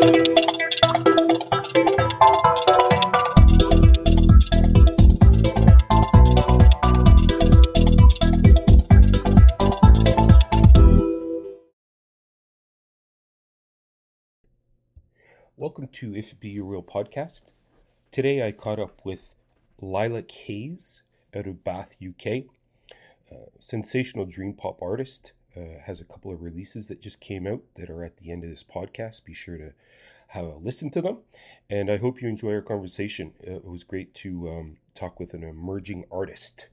Welcome to If It Be Your Real podcast. Today I caught up with Lilac Haze out of Bath, UK. Sensational dream pop artist. Uh, has a couple of releases that just came out that are at the end of this podcast. Be sure to have a listen to them. And I hope you enjoy our conversation. Uh, it was great to um, talk with an emerging artist.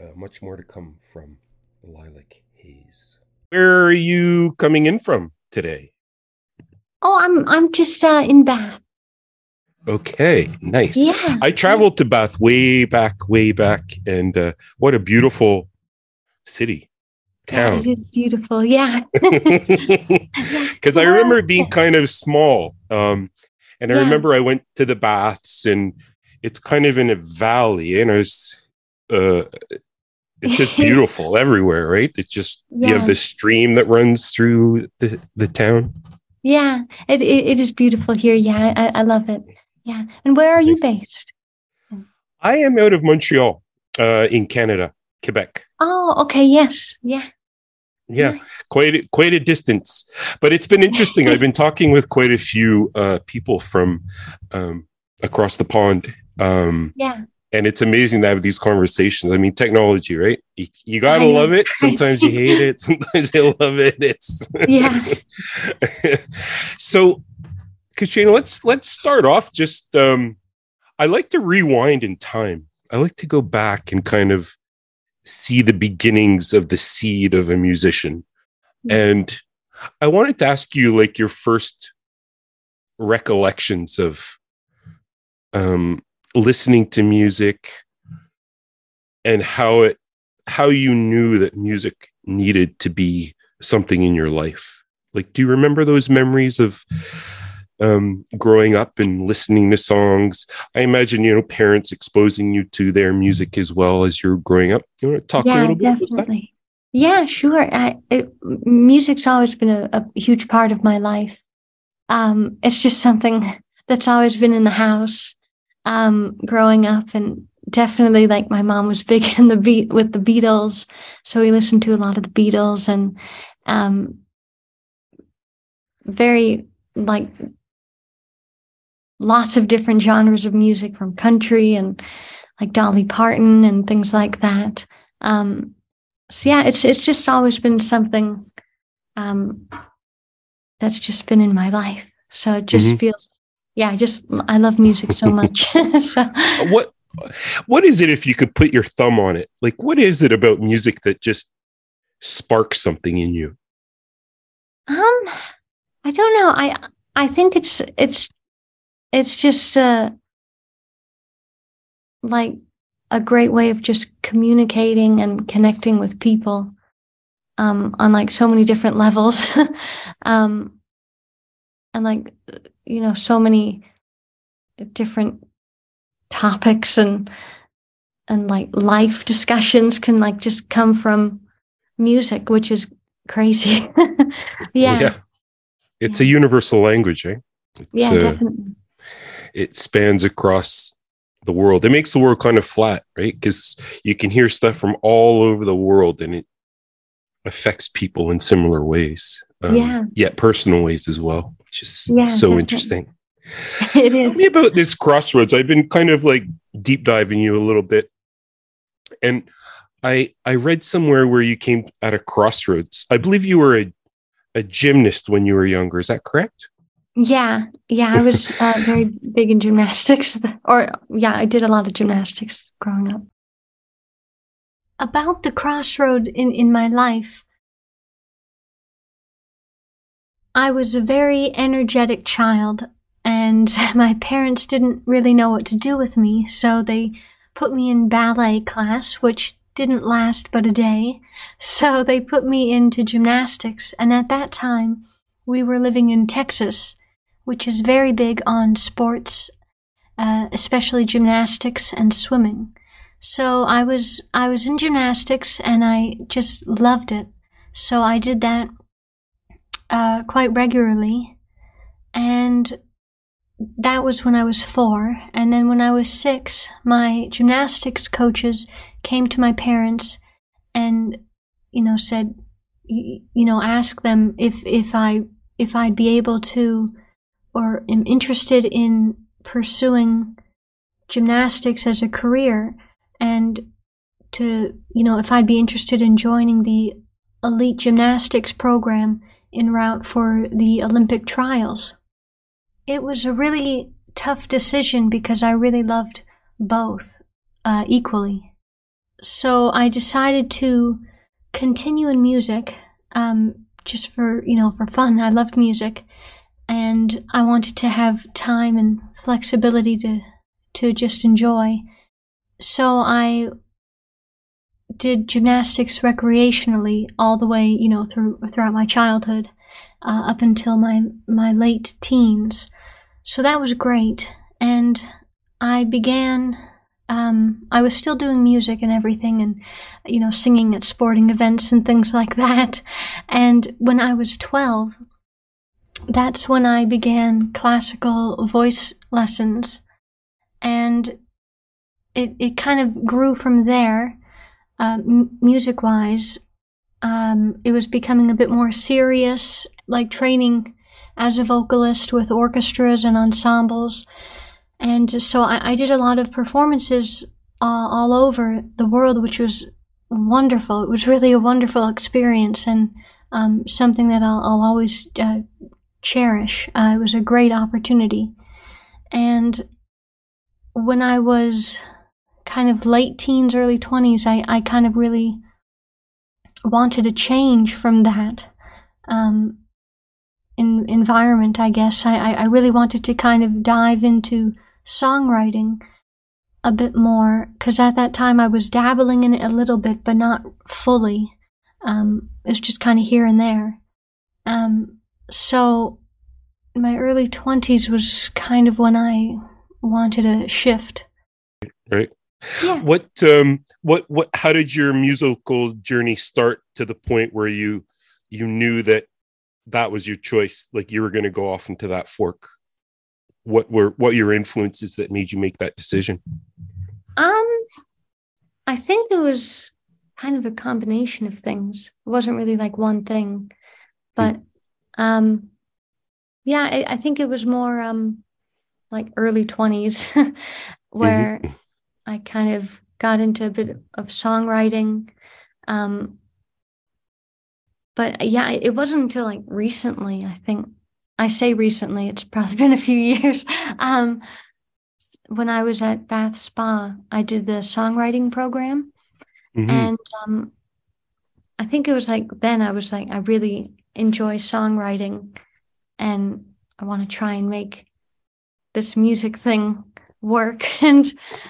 Uh, much more to come from Lilac Haze. Where are you coming in from today? Oh, I'm I'm just uh, in Bath. Okay, nice. Yeah. I traveled to Bath way back, way back, and uh, what a beautiful city, town. it is beautiful. Yeah. Because I remember it being kind of small, um, and I Yeah. remember I went to the baths, and it's kind of in a valley, and it's uh, it's just beautiful everywhere, right? It's just you have this stream that runs through the the town. yeah. It, it it is beautiful here. Yeah, I, I love it. Yeah. And where are you based? I am out of Montreal, uh, in Canada, Quebec. Oh, okay. Yes. Yeah. Yeah, quite a, quite a distance, but it's been interesting. I've been talking with quite a few uh, people from um, across the pond, um, Yeah. and it's amazing to have these conversations. I mean, technology, right? You, you gotta I love it. crazy. Sometimes you hate it. Sometimes you love it. It's Yeah. so, Katrina, let's let's start off. Just um, I like to rewind in time. I like to go back and kind of see the beginnings of the seed of a musician. And I wanted to ask you like your first recollections of um listening to music and how it how you knew that music needed to be something in your life. Like do you remember those memories of um growing up and listening to songs? I imagine you know parents exposing you to their music as well as you're growing up. You want to talk a little bit about that? definitely. Yeah, sure. I, it, music's always been a, a huge part of my life. Um, it's just something that's always been in the house um, growing up, and definitely like my mom was big in the beat with the Beatles, so we listened to a lot of the Beatles and um, very like lots of different genres of music from country and like Dolly Parton and things like that. Um, so yeah, it's it's just always been something um, that's just been in my life. So it just Mhm. feels, yeah, I just I love music so much. so what what is it if you could put your thumb on it like what is it about music that just sparks something in you um, I don't know. I I think it's it's it's just uh like a great way of just communicating and connecting with people um on like so many different levels. Um and like you know so many different topics and and like life discussions can like just come from music which is crazy. Yeah. yeah. it's a universal language eh? It's, yeah uh, definitely it spans across the world it makes the world kind of flat right because you can hear stuff from all over the world and it affects people in similar ways um, Yeah. yet personal ways as well which is Yeah, so interesting It is. Tell me about this crossroads. I've been kind of like deep diving you a little bit, and I I read somewhere where you came at a crossroads. I believe you were a a gymnast when you were younger. Is that correct? Yeah, yeah, I was uh, very big in gymnastics, or yeah, I did a lot of gymnastics growing up. About the crossroad in in my life, I was a very energetic child, and my parents didn't really know what to do with me, so they put me in ballet class, which didn't last but a day. So they put me into gymnastics, and at that time, we were living in Texas, which is very big on sports, uh, especially gymnastics and swimming. So I was I was in gymnastics, and I just loved it. So I did that uh, quite regularly, and that was when I was four. And then when I was six, my gymnastics coaches came to my parents and, you know, said, you know, ask them if, if I, if I'd be able to, or am interested in pursuing gymnastics as a career and to, you know, if I'd be interested in joining the elite gymnastics program en route for the Olympic trials. It was a really tough decision because I really loved both uh, equally. So I decided to continue in music, um, just for you know for fun. I loved music, and I wanted to have time and flexibility to to just enjoy. So I did gymnastics recreationally all the way, you know, through throughout my childhood, uh, up until my my late teens. So that was great, and I began. Um, I was still doing music and everything, and you know, singing at sporting events and things like that. And when I was twelve, that's when I began classical voice lessons, and it it kind of grew from there uh, m- music wise, um, it was becoming a bit more serious, like training as a vocalist with orchestras and ensembles. And so I, I did a lot of performances uh, all over the world, which was wonderful. It was really a wonderful experience and um, something that I'll, I'll always uh, cherish. Uh, it was a great opportunity. And when I was kind of late teens, early 20s, I, I kind of really wanted a change from that um, in, environment, I guess. I, I really wanted to kind of dive into songwriting a bit more because at that time I was dabbling in it a little bit, but not fully. Um, it was just kind of here and there. Um, so my early 20s was kind of when I wanted a shift. Right. Yeah. What um what what how did your musical journey start to the point where you you knew that that was your choice like you were going to go off into that fork? What were what your influences that made you make that decision? Um I think it was kind of a combination of things. It wasn't really like one thing. But mm. Um yeah, I, I, think it was more um like early 20s where mm-hmm I kind of got into a bit of songwriting. Um, but yeah, it wasn't until like recently, I think. I say recently, it's probably been a few years. Um, when I was at Bath Spa, I did the songwriting program. Mm-hmm. And um, I think it was like then I was like, I really enjoy songwriting and I want to try and make this music thing work and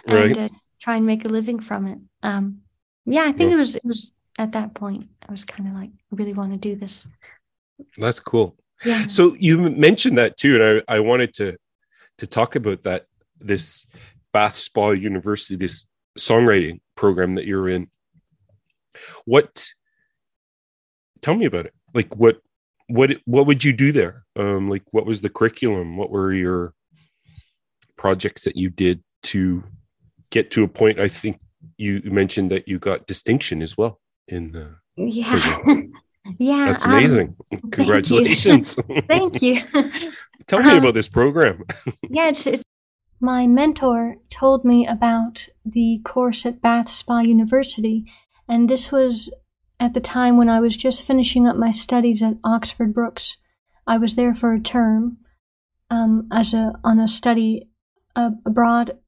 right. and uh, try and make a living from it. Um, yeah, I think yeah. it was it was at that point I was kind of like I really want to do this. That's cool. Yeah. So you mentioned that too, and I, I wanted to to talk about that this Bath Spa University, this songwriting program that you're in. What? Tell me about it. Like what? What? What would you do there? Um, like what was the curriculum? What were your projects that you did to get to a point i think you mentioned that you got distinction as well in the yeah yeah that's um, amazing um, congratulations thank you, tell me um, about this program yeah it's, it's, my mentor told me about the course at bath spa university and this was at the time when i was just finishing up my studies at oxford brookes i was there for a term um, as a on a study uh, abroad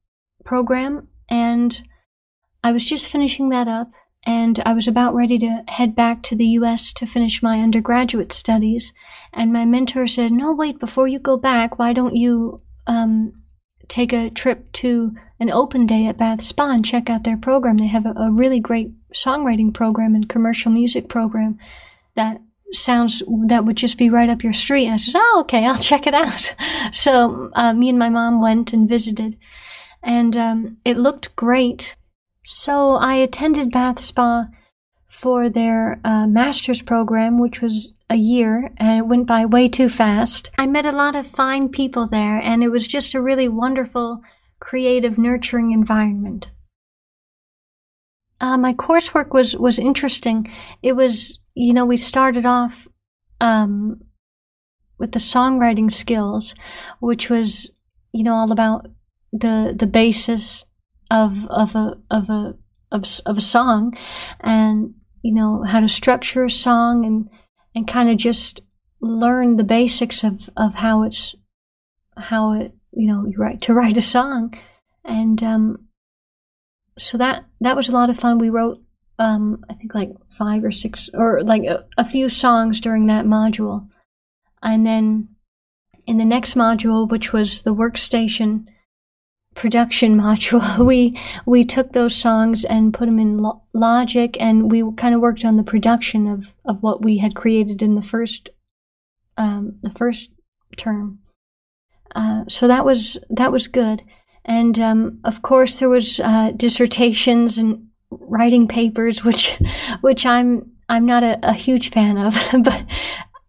program, and I was just finishing that up, and I was about ready to head back to the US to finish my undergraduate studies. And my mentor said, No, wait, before you go back, why don't you um, take a trip to an open day at Bath Spa and check out their program? They have a, a really great songwriting program and commercial music program that sounds that would just be right up your street. And I said, Oh, okay, I'll check it out. So uh, me and my mom went and visited and um, it looked great. So I attended Bath Spa for their uh, master's program, which was a year and it went by way too fast. I met a lot of fine people there and it was just a really wonderful, creative, nurturing environment. Uh, my coursework was, was interesting. It was, you know, we started off um, with the songwriting skills, which was, you know, all about the the basis of of a of a of, of a song, and you know how to structure a song and and kind of just learn the basics of of how it's how it you know you write to write a song, and um, so that that was a lot of fun. We wrote um, I think like five or six or like a, a few songs during that module, and then in the next module, which was the workstation production module, we we took those songs and put them in lo- Logic, and we kind of worked on the production of of what we had created in the first um, the first term. Uh, so that was that was good, and um, of course there was uh, dissertations and writing papers, which which I'm I'm not a, a huge fan of, but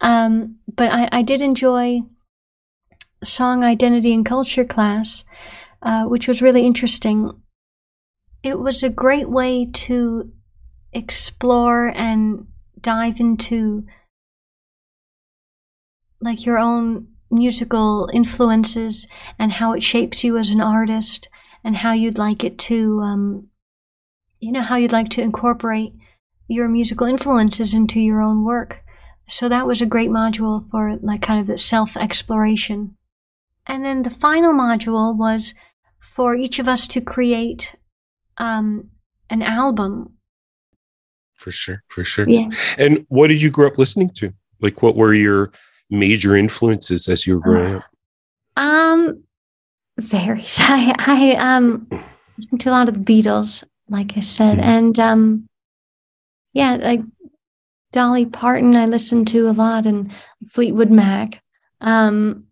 um, but I, I did enjoy song identity and culture class uh, which was really interesting. It was a great way to explore and dive into like your own musical influences and how it shapes you as an artist and how you'd like it to um, you know how you'd like to incorporate your musical influences into your own work so that was a great module for like kind of the self exploration and then the final module was for each of us to create um, an album. For sure, for sure. Yeah. And what did you grow up listening to? Like, what were your major influences as you were growing up? Um, very I I um to a lot of the Beatles, like I said, mm-hmm. and um, yeah, like Dolly Parton, I listened to a lot, and Fleetwood Mac. Um,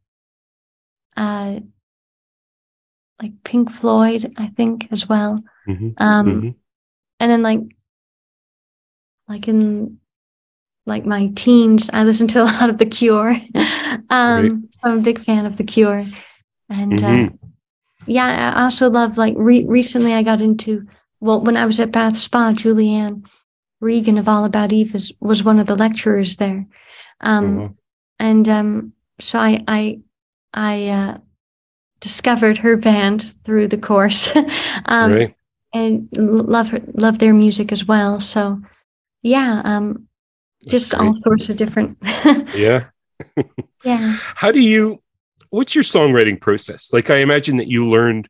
uh, like Pink Floyd, I think as well. Mm-hmm. Um, mm-hmm. and then like like in like my teens, I listened to a lot of The Cure. um, I'm a big fan of The Cure, and uh, mm-hmm. uh, yeah, I also love like re- recently I got into well when I was at Bath Spa, Julianne Regan of All About Eve is, was one of the lecturers there, um, mm-hmm. and um, so I I I uh, discovered her band through the course um, right. and love her, love their music as well. So yeah, um, just all sorts of different. yeah. yeah. How do you, what's your songwriting process? Like, I imagine that you learned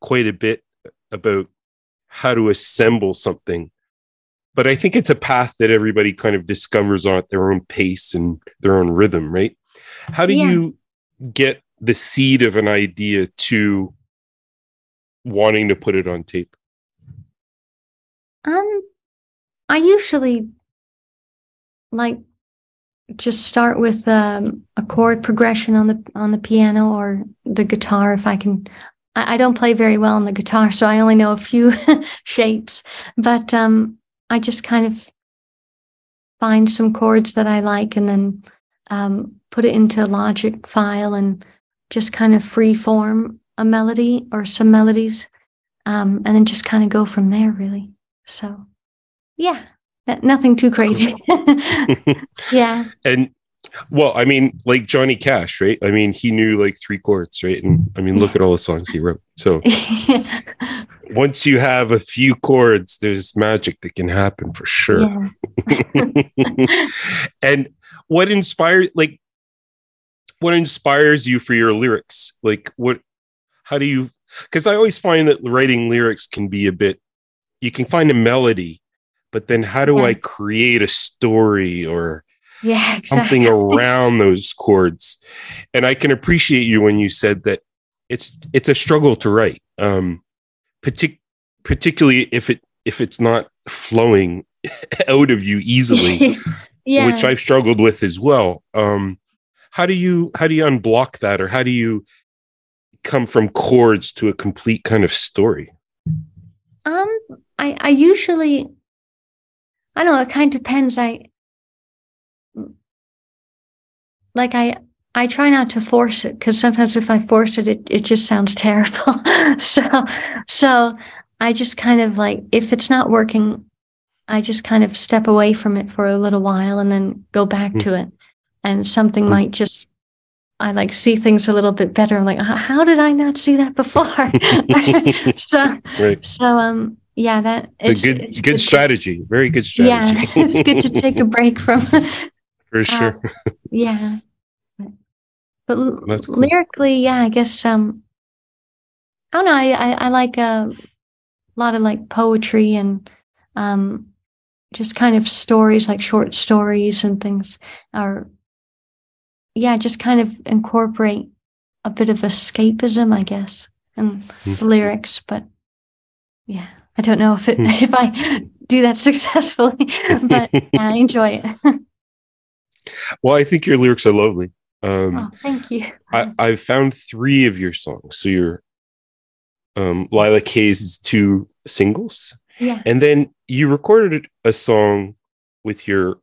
quite a bit about how to assemble something. But I think it's a path that everybody kind of discovers on at their own pace and their own rhythm, right? How do yeah. you get the seed of an idea to wanting to put it on tape? Um, I usually like just start with um, a chord progression on the on the piano or the guitar if I can. I, I don't play very well on the guitar, so I only know a few shapes. But um, I just kind of find some chords that I like and then um, put it into a Logic file and just kind of free form a melody or some melodies um, and then just kind of go from there really so yeah nothing too crazy. Yeah. And well i mean like johnny cash right? I mean he knew like three chords right? And i mean look at all the songs he wrote. So once you have a few chords there's magic that can happen for sure. Yeah. and what inspired like what inspires you for your lyrics? Like what how do you because I always find that writing lyrics can be a bit you can find a melody, but then how do yeah. I create a story or yeah, exactly. something around those chords? And I can appreciate you when you said that it's it's a struggle to write. Um partic- particularly if it if it's not flowing out of you easily, yeah. which I've struggled with as well. Um how do you how do you unblock that or how do you come from chords to a complete kind of story um i i usually i don't know it kind of depends i like I I try not to force it because sometimes if I force it, it, it just sounds terrible. so, so I just kind of like, if it's not working, I just kind of step away from it for a little while and then go back mm. to it. And something mm. might just, I like see things a little bit better. I'm like, how did I not see that before? so, right. so, um, yeah, that it's, it's a good, it's good, good strategy. To, Very good strategy. Yeah, it's good to take a break from. for sure. Uh, yeah. But cool. lyrically, yeah, I guess um, I don't know. I I, I like uh, a lot of like poetry and um, just kind of stories, like short stories and things. Or yeah, just kind of incorporate a bit of escapism, I guess, in mm-hmm. lyrics. But yeah, I don't know if it hmm. if I do that successfully, but I enjoy it. well, I think your lyrics are lovely. Um, oh, thank you. I, I've found three of your songs. So your um, Lilac Haze two singles, yeah, and then you recorded a song with your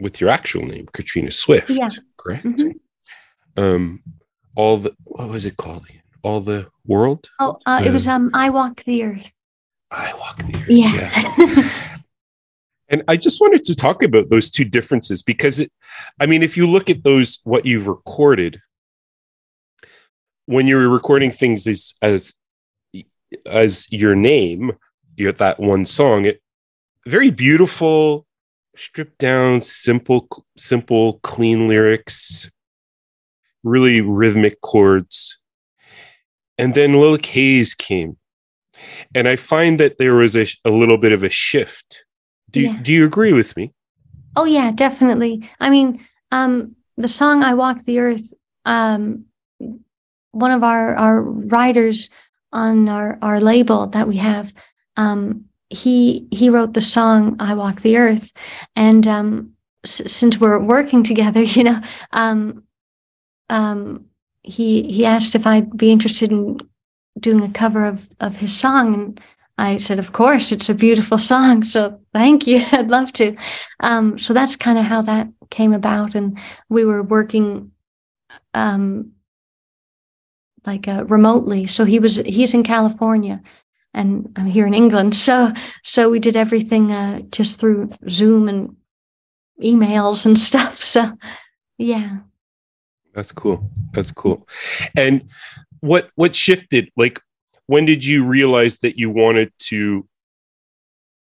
with your actual name, Katrina Swift. Yeah, correct. Mm-hmm. Um, all the what was it called? All the world. Oh, uh, it was um, I walk the earth. I walk the earth. Yeah. yeah. And I just wanted to talk about those two differences because it, I mean, if you look at those, what you've recorded, when you're recording things as, as, as your name, you're that one song, it very beautiful, stripped down, simple, simple, clean lyrics, really rhythmic chords. And then Lilac Haze came. And I find that there was a, a little bit of a shift do yeah. do you agree with me? Oh yeah, definitely. I mean, um, the song "I Walk the Earth," um, one of our our writers on our our label that we have, um, he he wrote the song "I Walk the Earth," and um, s- since we're working together, you know, um, um, he he asked if I'd be interested in doing a cover of of his song, and I said, Of course, it's a beautiful song. So thank you. I'd love to. Um, so that's kind of how that came about. And we were working um, like uh, remotely. So he was, he's in California and I'm here in England. So, so we did everything uh, just through Zoom and emails and stuff. So, yeah. That's cool. That's cool. And what, what shifted? Like, when did you realize that you wanted to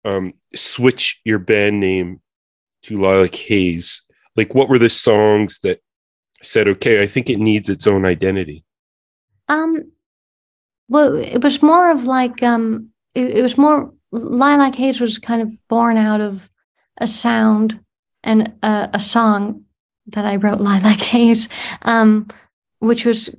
um, switch your band name to Lilac Haze? Like, what were the songs that said, "Okay, I think it needs its own identity"? Um, well, it was more of like um, it, it was more Lilac Haze was kind of born out of a sound and a, a song that I wrote, Lilac Haze, um, which was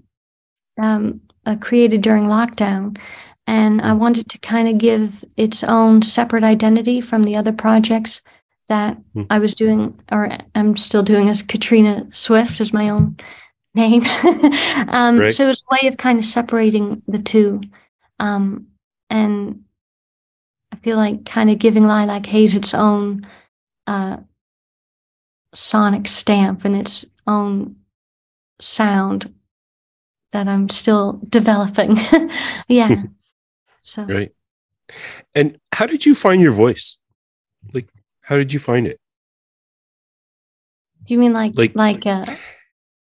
um, uh, created during lockdown. And I mm. wanted to kind of give its own separate identity from the other projects that mm. I was doing, or I'm still doing as Katrina Swift as my own name. um, right. So it was a way of kind of separating the two. Um, and I feel like kind of giving Lilac Haze its own uh, sonic stamp and its own sound that I'm still developing. yeah. so right. And how did you find your voice? Like, how did you find it? Do you mean like like like uh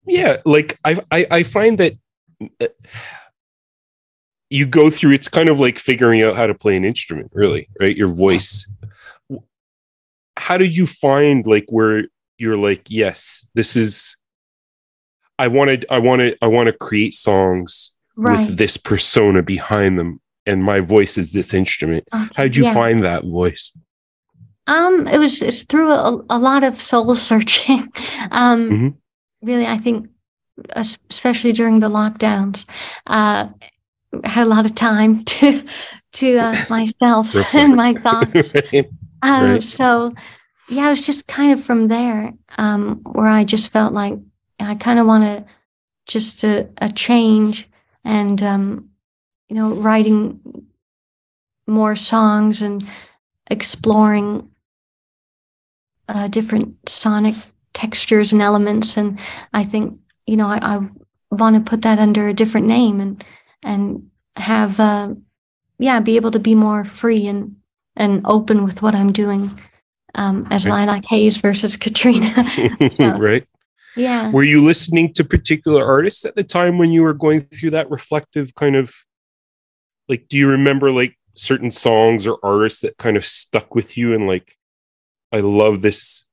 Yeah, like I I I find that uh, you go through it's kind of like figuring out how to play an instrument, really, right? Your voice. How did you find like where you're like, yes, this is I wanted I wanted I want to create songs right. with this persona behind them and my voice is this instrument. Okay, How did you yeah. find that voice? Um it was it's through a, a lot of soul searching. um mm-hmm. really I think especially during the lockdowns uh had a lot of time to to uh, myself and my thoughts. right. Um, right. so yeah, it was just kind of from there um, where I just felt like I kind of want to just a, a change and, um, you know, writing more songs and exploring uh, different sonic textures and elements, and I think you know I, I want to put that under a different name and and have uh, yeah be able to be more free and and open with what I'm doing um, as right. Lilac Haze versus Katrina. so, right. Yeah. Were you listening to particular artists at the time when you were going through that reflective kind of like do you remember like certain songs or artists that kind of stuck with you and like I love this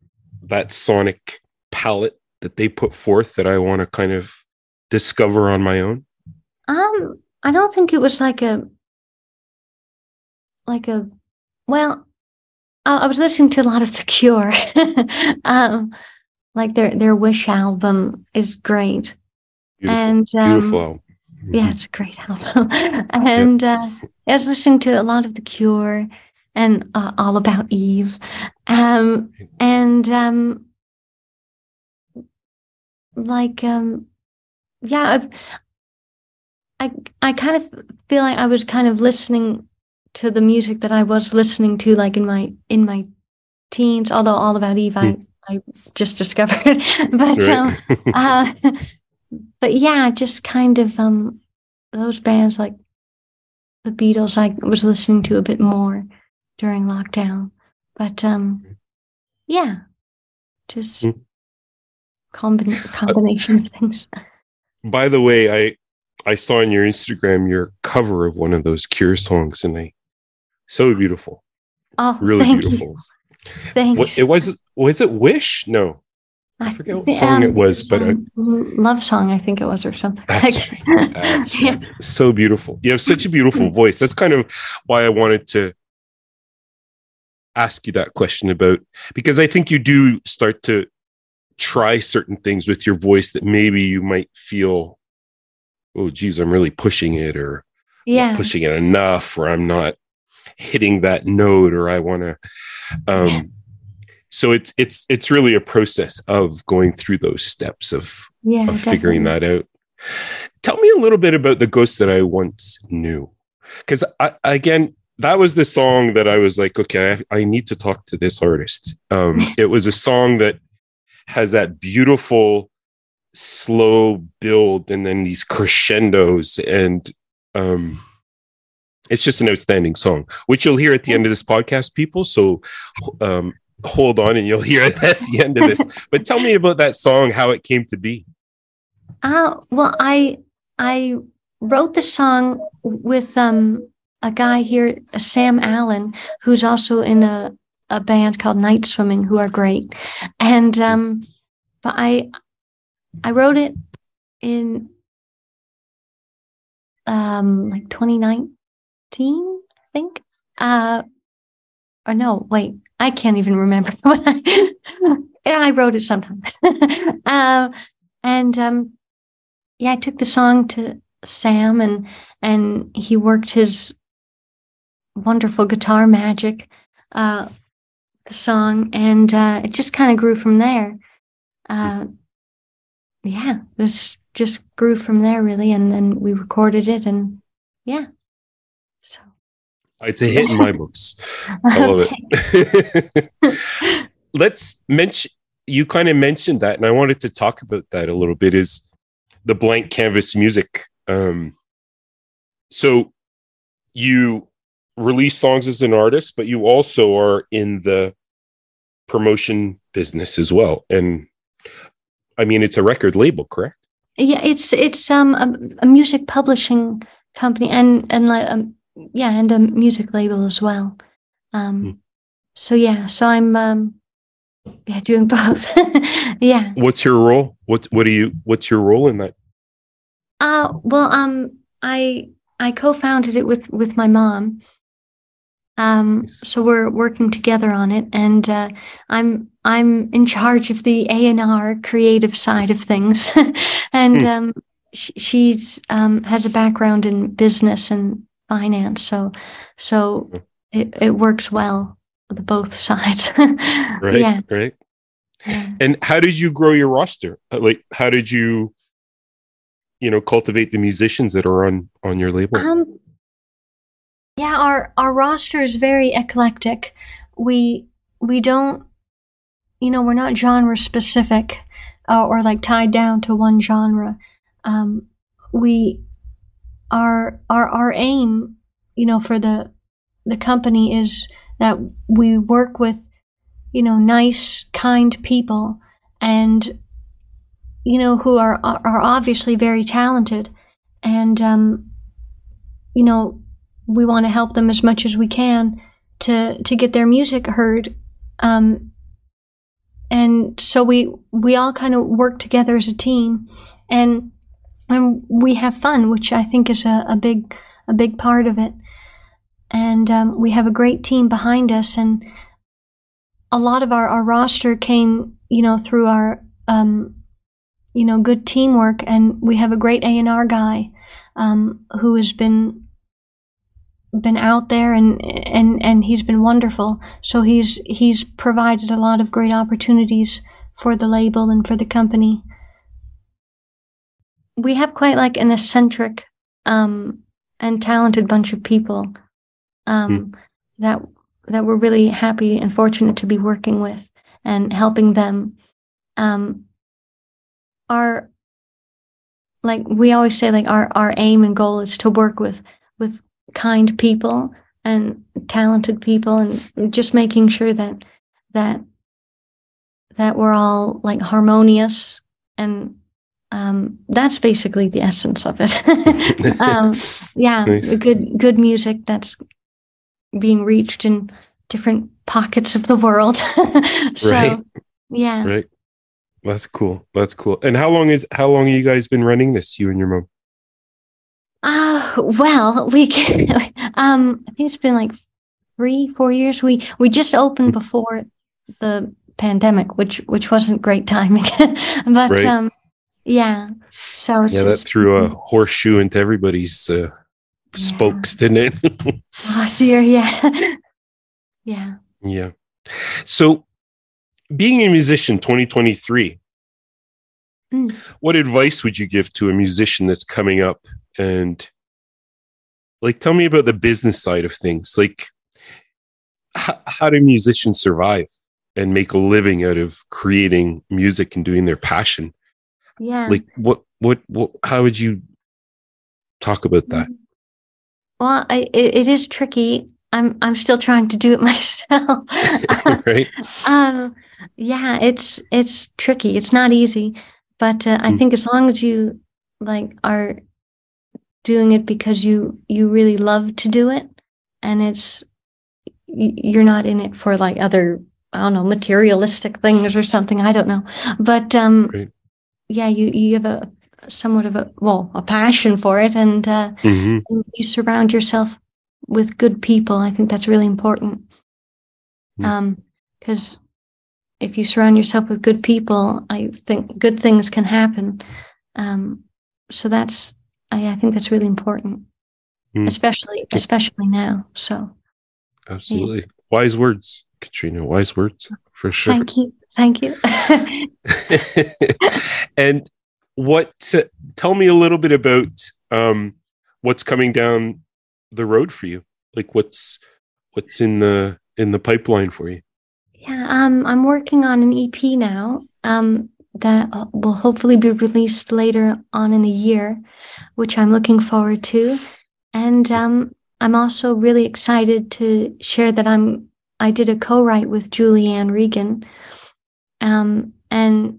that sonic palette that they put forth that I want to kind of discover on my own? Um, I don't think it was like a like a well, I, I was listening to a lot of The Cure. um, like their their Wish album is great, beautiful, and um, beautiful. Yeah, it's a great album. and uh, I was listening to a lot of The Cure and uh, All About Eve, um, and um, like um, yeah, I, I I kind of feel like I was kind of listening to the music that I was listening to like in my in my teens. Although All About Eve, I hmm. I just discovered, but right. um, uh, but yeah, just kind of um those bands like the Beatles. I was listening to a bit more during lockdown, but um, yeah, just mm. combin- combination of things. By the way, I I saw on your Instagram your cover of one of those Cure songs, and I so beautiful. Oh, really beautiful. You. Thanks. What, it was was it Wish? No, I forget what song um, it was, but um, I, love song I think it was or something. That's, like, that's yeah. so beautiful. You have such a beautiful voice. That's kind of why I wanted to ask you that question about because I think you do start to try certain things with your voice that maybe you might feel, oh, geez, I'm really pushing it or yeah, pushing it enough, or I'm not hitting that note, or I want to. Um. So it's it's it's really a process of going through those steps of yeah, of figuring that out. Tell me a little bit about the ghost that I once knew, because I again that was the song that I was like, okay, I, I need to talk to this artist. Um, it was a song that has that beautiful slow build and then these crescendos and um it's just an outstanding song which you'll hear at the end of this podcast people so um hold on and you'll hear it at the end of this but tell me about that song how it came to be uh well i i wrote the song with um a guy here sam allen who's also in a a band called Night Swimming who are great. And um but I I wrote it in um like 2019, I think. Uh or no, wait, I can't even remember when I I wrote it sometime. uh, and um yeah, I took the song to Sam and and he worked his wonderful guitar magic uh, song, and uh, it just kind of grew from there. Uh, yeah, this just grew from there really, and then we recorded it, and yeah, it's a hit in my books. I love it. Let's mention. You kind of mentioned that, and I wanted to talk about that a little bit. Is the blank canvas music? Um, so you release songs as an artist, but you also are in the promotion business as well. And I mean, it's a record label, correct? Yeah, it's it's um a, a music publishing company and and like um yeah and a music label as well. Um, hmm. so yeah, so I'm um yeah doing both. yeah. What's your role? What what do you? What's your role in that? Uh well um I I co-founded it with with my mom um, so we're working together on it, and uh, I'm I'm in charge of the A and R creative side of things, and hmm. um, sh- she's um, has a background in business and finance, so so hmm. it, it works well the both sides. right, yeah. right. And how did you grow your roster? Uh, like, how did you, you know, cultivate the musicians that are on on your label? Um, yeah, our our roster is very eclectic. We we don't you know, we're not genre specific uh, or like tied down to one genre. Um, we our our our aim, you know, for the the company is that we work with, you know, nice, kind people and you know who are are obviously very talented. And um, you know we want to help them as much as we can to to get their music heard. Um, and so we we all kind of work together as a team. And and we have fun which i think is a, a big a big part of it. And um, we have a great team behind us and a lot of our, our roster came you know through our um, you know good teamwork. And we have a great a&r guy um, who has been been out there and and and he's been wonderful. So he's he's provided a lot of great opportunities for the label and for the company we have quite like an eccentric um, and talented bunch of people um, mm. that that we're really happy and fortunate to be working with and helping them um, our like we always say like our our aim and goal is to work with with kind people and talented people and just making sure that that that we're all like harmonious and um, that's basically the essence of it um, yeah nice. good good music that's being reached in different pockets of the world so right. yeah right that's cool that's cool and how long is how long have you guys been running this you and your mom uh, well, we can, um, I think it's been like three, four years. We we just opened hmm. before the pandemic, which which wasn't great timing, but right. um, yeah. So yeah, that threw a horseshoe into everybody's uh, yeah. spokes, didn't it? Last year, yeah, yeah, yeah. So, being a musician, 2023. Mm. What advice would you give to a musician that's coming up and like tell me about the business side of things like how, how do musicians survive and make a living out of creating music and doing their passion yeah. Like what what what how would you talk about that? Well I, it, it is tricky. I'm i'm still trying to do it myself. Right. Um yeah it's it's tricky. It's not easy. But uh, i mm. think as long as you like are doing it because you you really love to do it and it's you're not in it for like other i don't know materialistic things or something i don't know. But um Great. Yeah you you have a somewhat of a well a passion for it and uh mm-hmm. you surround yourself with good people i think that's really important mm. um because if you surround yourself with good people i think good things can happen um so that's I, I think that's really important, mm. especially especially now. So, absolutely yeah. wise words, Katrina. Wise words for sure. Thank you. Thank you. and what? Uh, tell me a little bit about um, what's coming down the road for you. Like what's what's in the in the pipeline for you? Yeah, um, I'm working on an EP now. Um, that will hopefully be released later on in the year, which I'm looking forward to. And um, I'm also really excited to share that I'm I did a co-write with Julianne Regan, um, and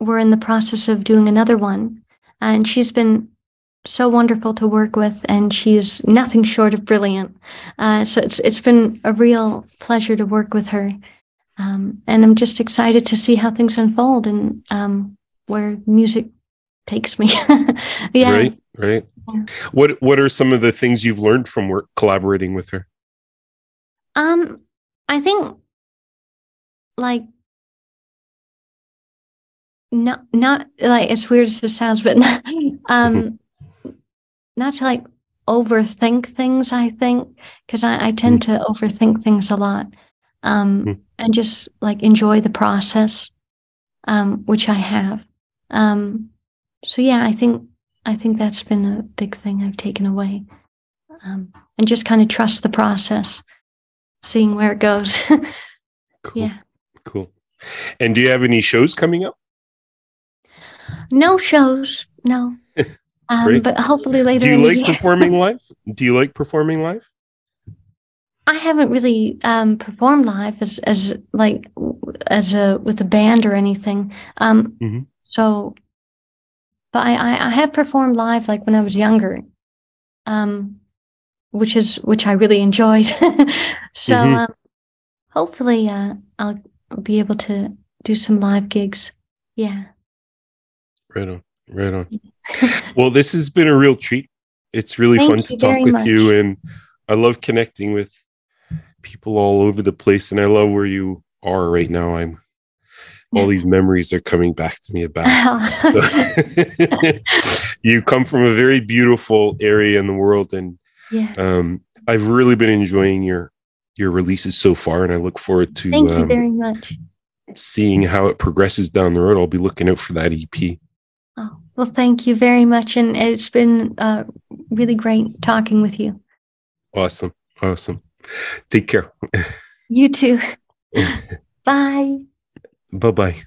we're in the process of doing another one. And she's been so wonderful to work with, and she's nothing short of brilliant. Uh, so it's it's been a real pleasure to work with her. Um, and I'm just excited to see how things unfold and um, where music takes me. yeah. Right. Right. Yeah. What What are some of the things you've learned from work collaborating with her? Um, I think like not not like as weird as this sounds, but um, not to like overthink things. I think because I, I tend mm. to overthink things a lot um, mm. and just like enjoy the process, um, which I have. Um, so yeah, I think I think that's been a big thing I've taken away, um, and just kind of trust the process, seeing where it goes. cool. Yeah. Cool. And do you have any shows coming up? No shows, no. Um, but hopefully later. Do you the like year. performing live? Do you like performing live? I haven't really um, performed live as as like as a with a band or anything. Um, Mhm. So, but I, I I have performed live like when I was younger, um, which is which I really enjoyed. so Mhm. um, hopefully uh, I'll be able to do some live gigs. Yeah. Right on. Right on. Well, this has been a real treat. It's really Thank fun to talk with much. you, and I love connecting with people all over the place. And I love where you are right now. I'm all these memories are coming back to me about. you come from a very beautiful area in the world, and yeah. um, I've really been enjoying your your releases so far, and I look forward to Thank you um, very much. seeing how it progresses down the road. I'll be looking out for that EP. Well, thank you very much. And it's been uh, really great talking with you. Awesome, awesome. Take care. You too. Bye. Bye bye.